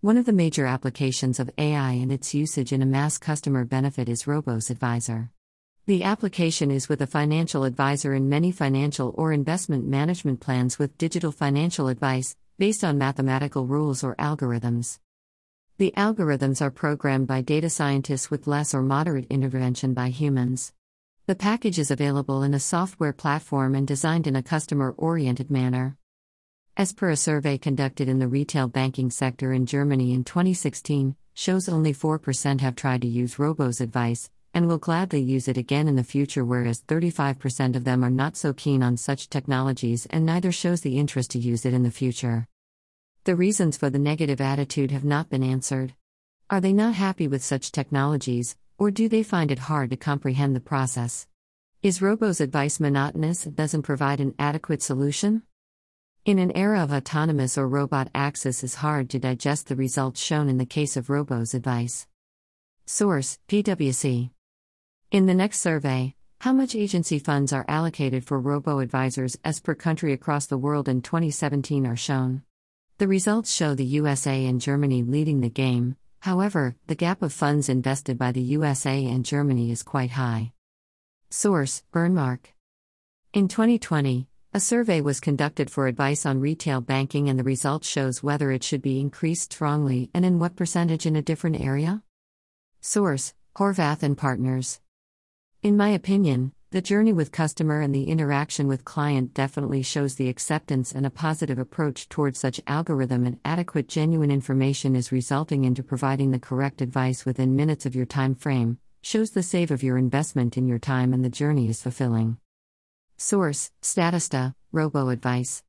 One of the major applications of AI and its usage in a mass customer benefit is Robos Advisor. The application is with a financial advisor in many financial or investment management plans with digital financial advice, based on mathematical rules or algorithms. The algorithms are programmed by data scientists with less or moderate intervention by humans. The package is available in a software platform and designed in a customer oriented manner. As per a survey conducted in the retail banking sector in Germany in 2016, shows only 4% have tried to use Robos advice, and will gladly use it again in the future, whereas 35% of them are not so keen on such technologies and neither shows the interest to use it in the future. The reasons for the negative attitude have not been answered. Are they not happy with such technologies, or do they find it hard to comprehend the process? Is Robo's advice monotonous and doesn't provide an adequate solution? In an era of autonomous or robot access, is hard to digest the results shown in the case of Robo's advice. Source PwC in the next survey, how much agency funds are allocated for robo advisors as per country across the world in 2017 are shown. The results show the USA and Germany leading the game, however, the gap of funds invested by the USA and Germany is quite high. Source Bernmark. In 2020, a survey was conducted for advice on retail banking, and the result shows whether it should be increased strongly and in what percentage in a different area. Source Horvath and Partners. In my opinion, the journey with customer and the interaction with client definitely shows the acceptance and a positive approach towards such algorithm and adequate genuine information is resulting into providing the correct advice within minutes of your time frame, shows the save of your investment in your time and the journey is fulfilling. Source Statista, Robo Advice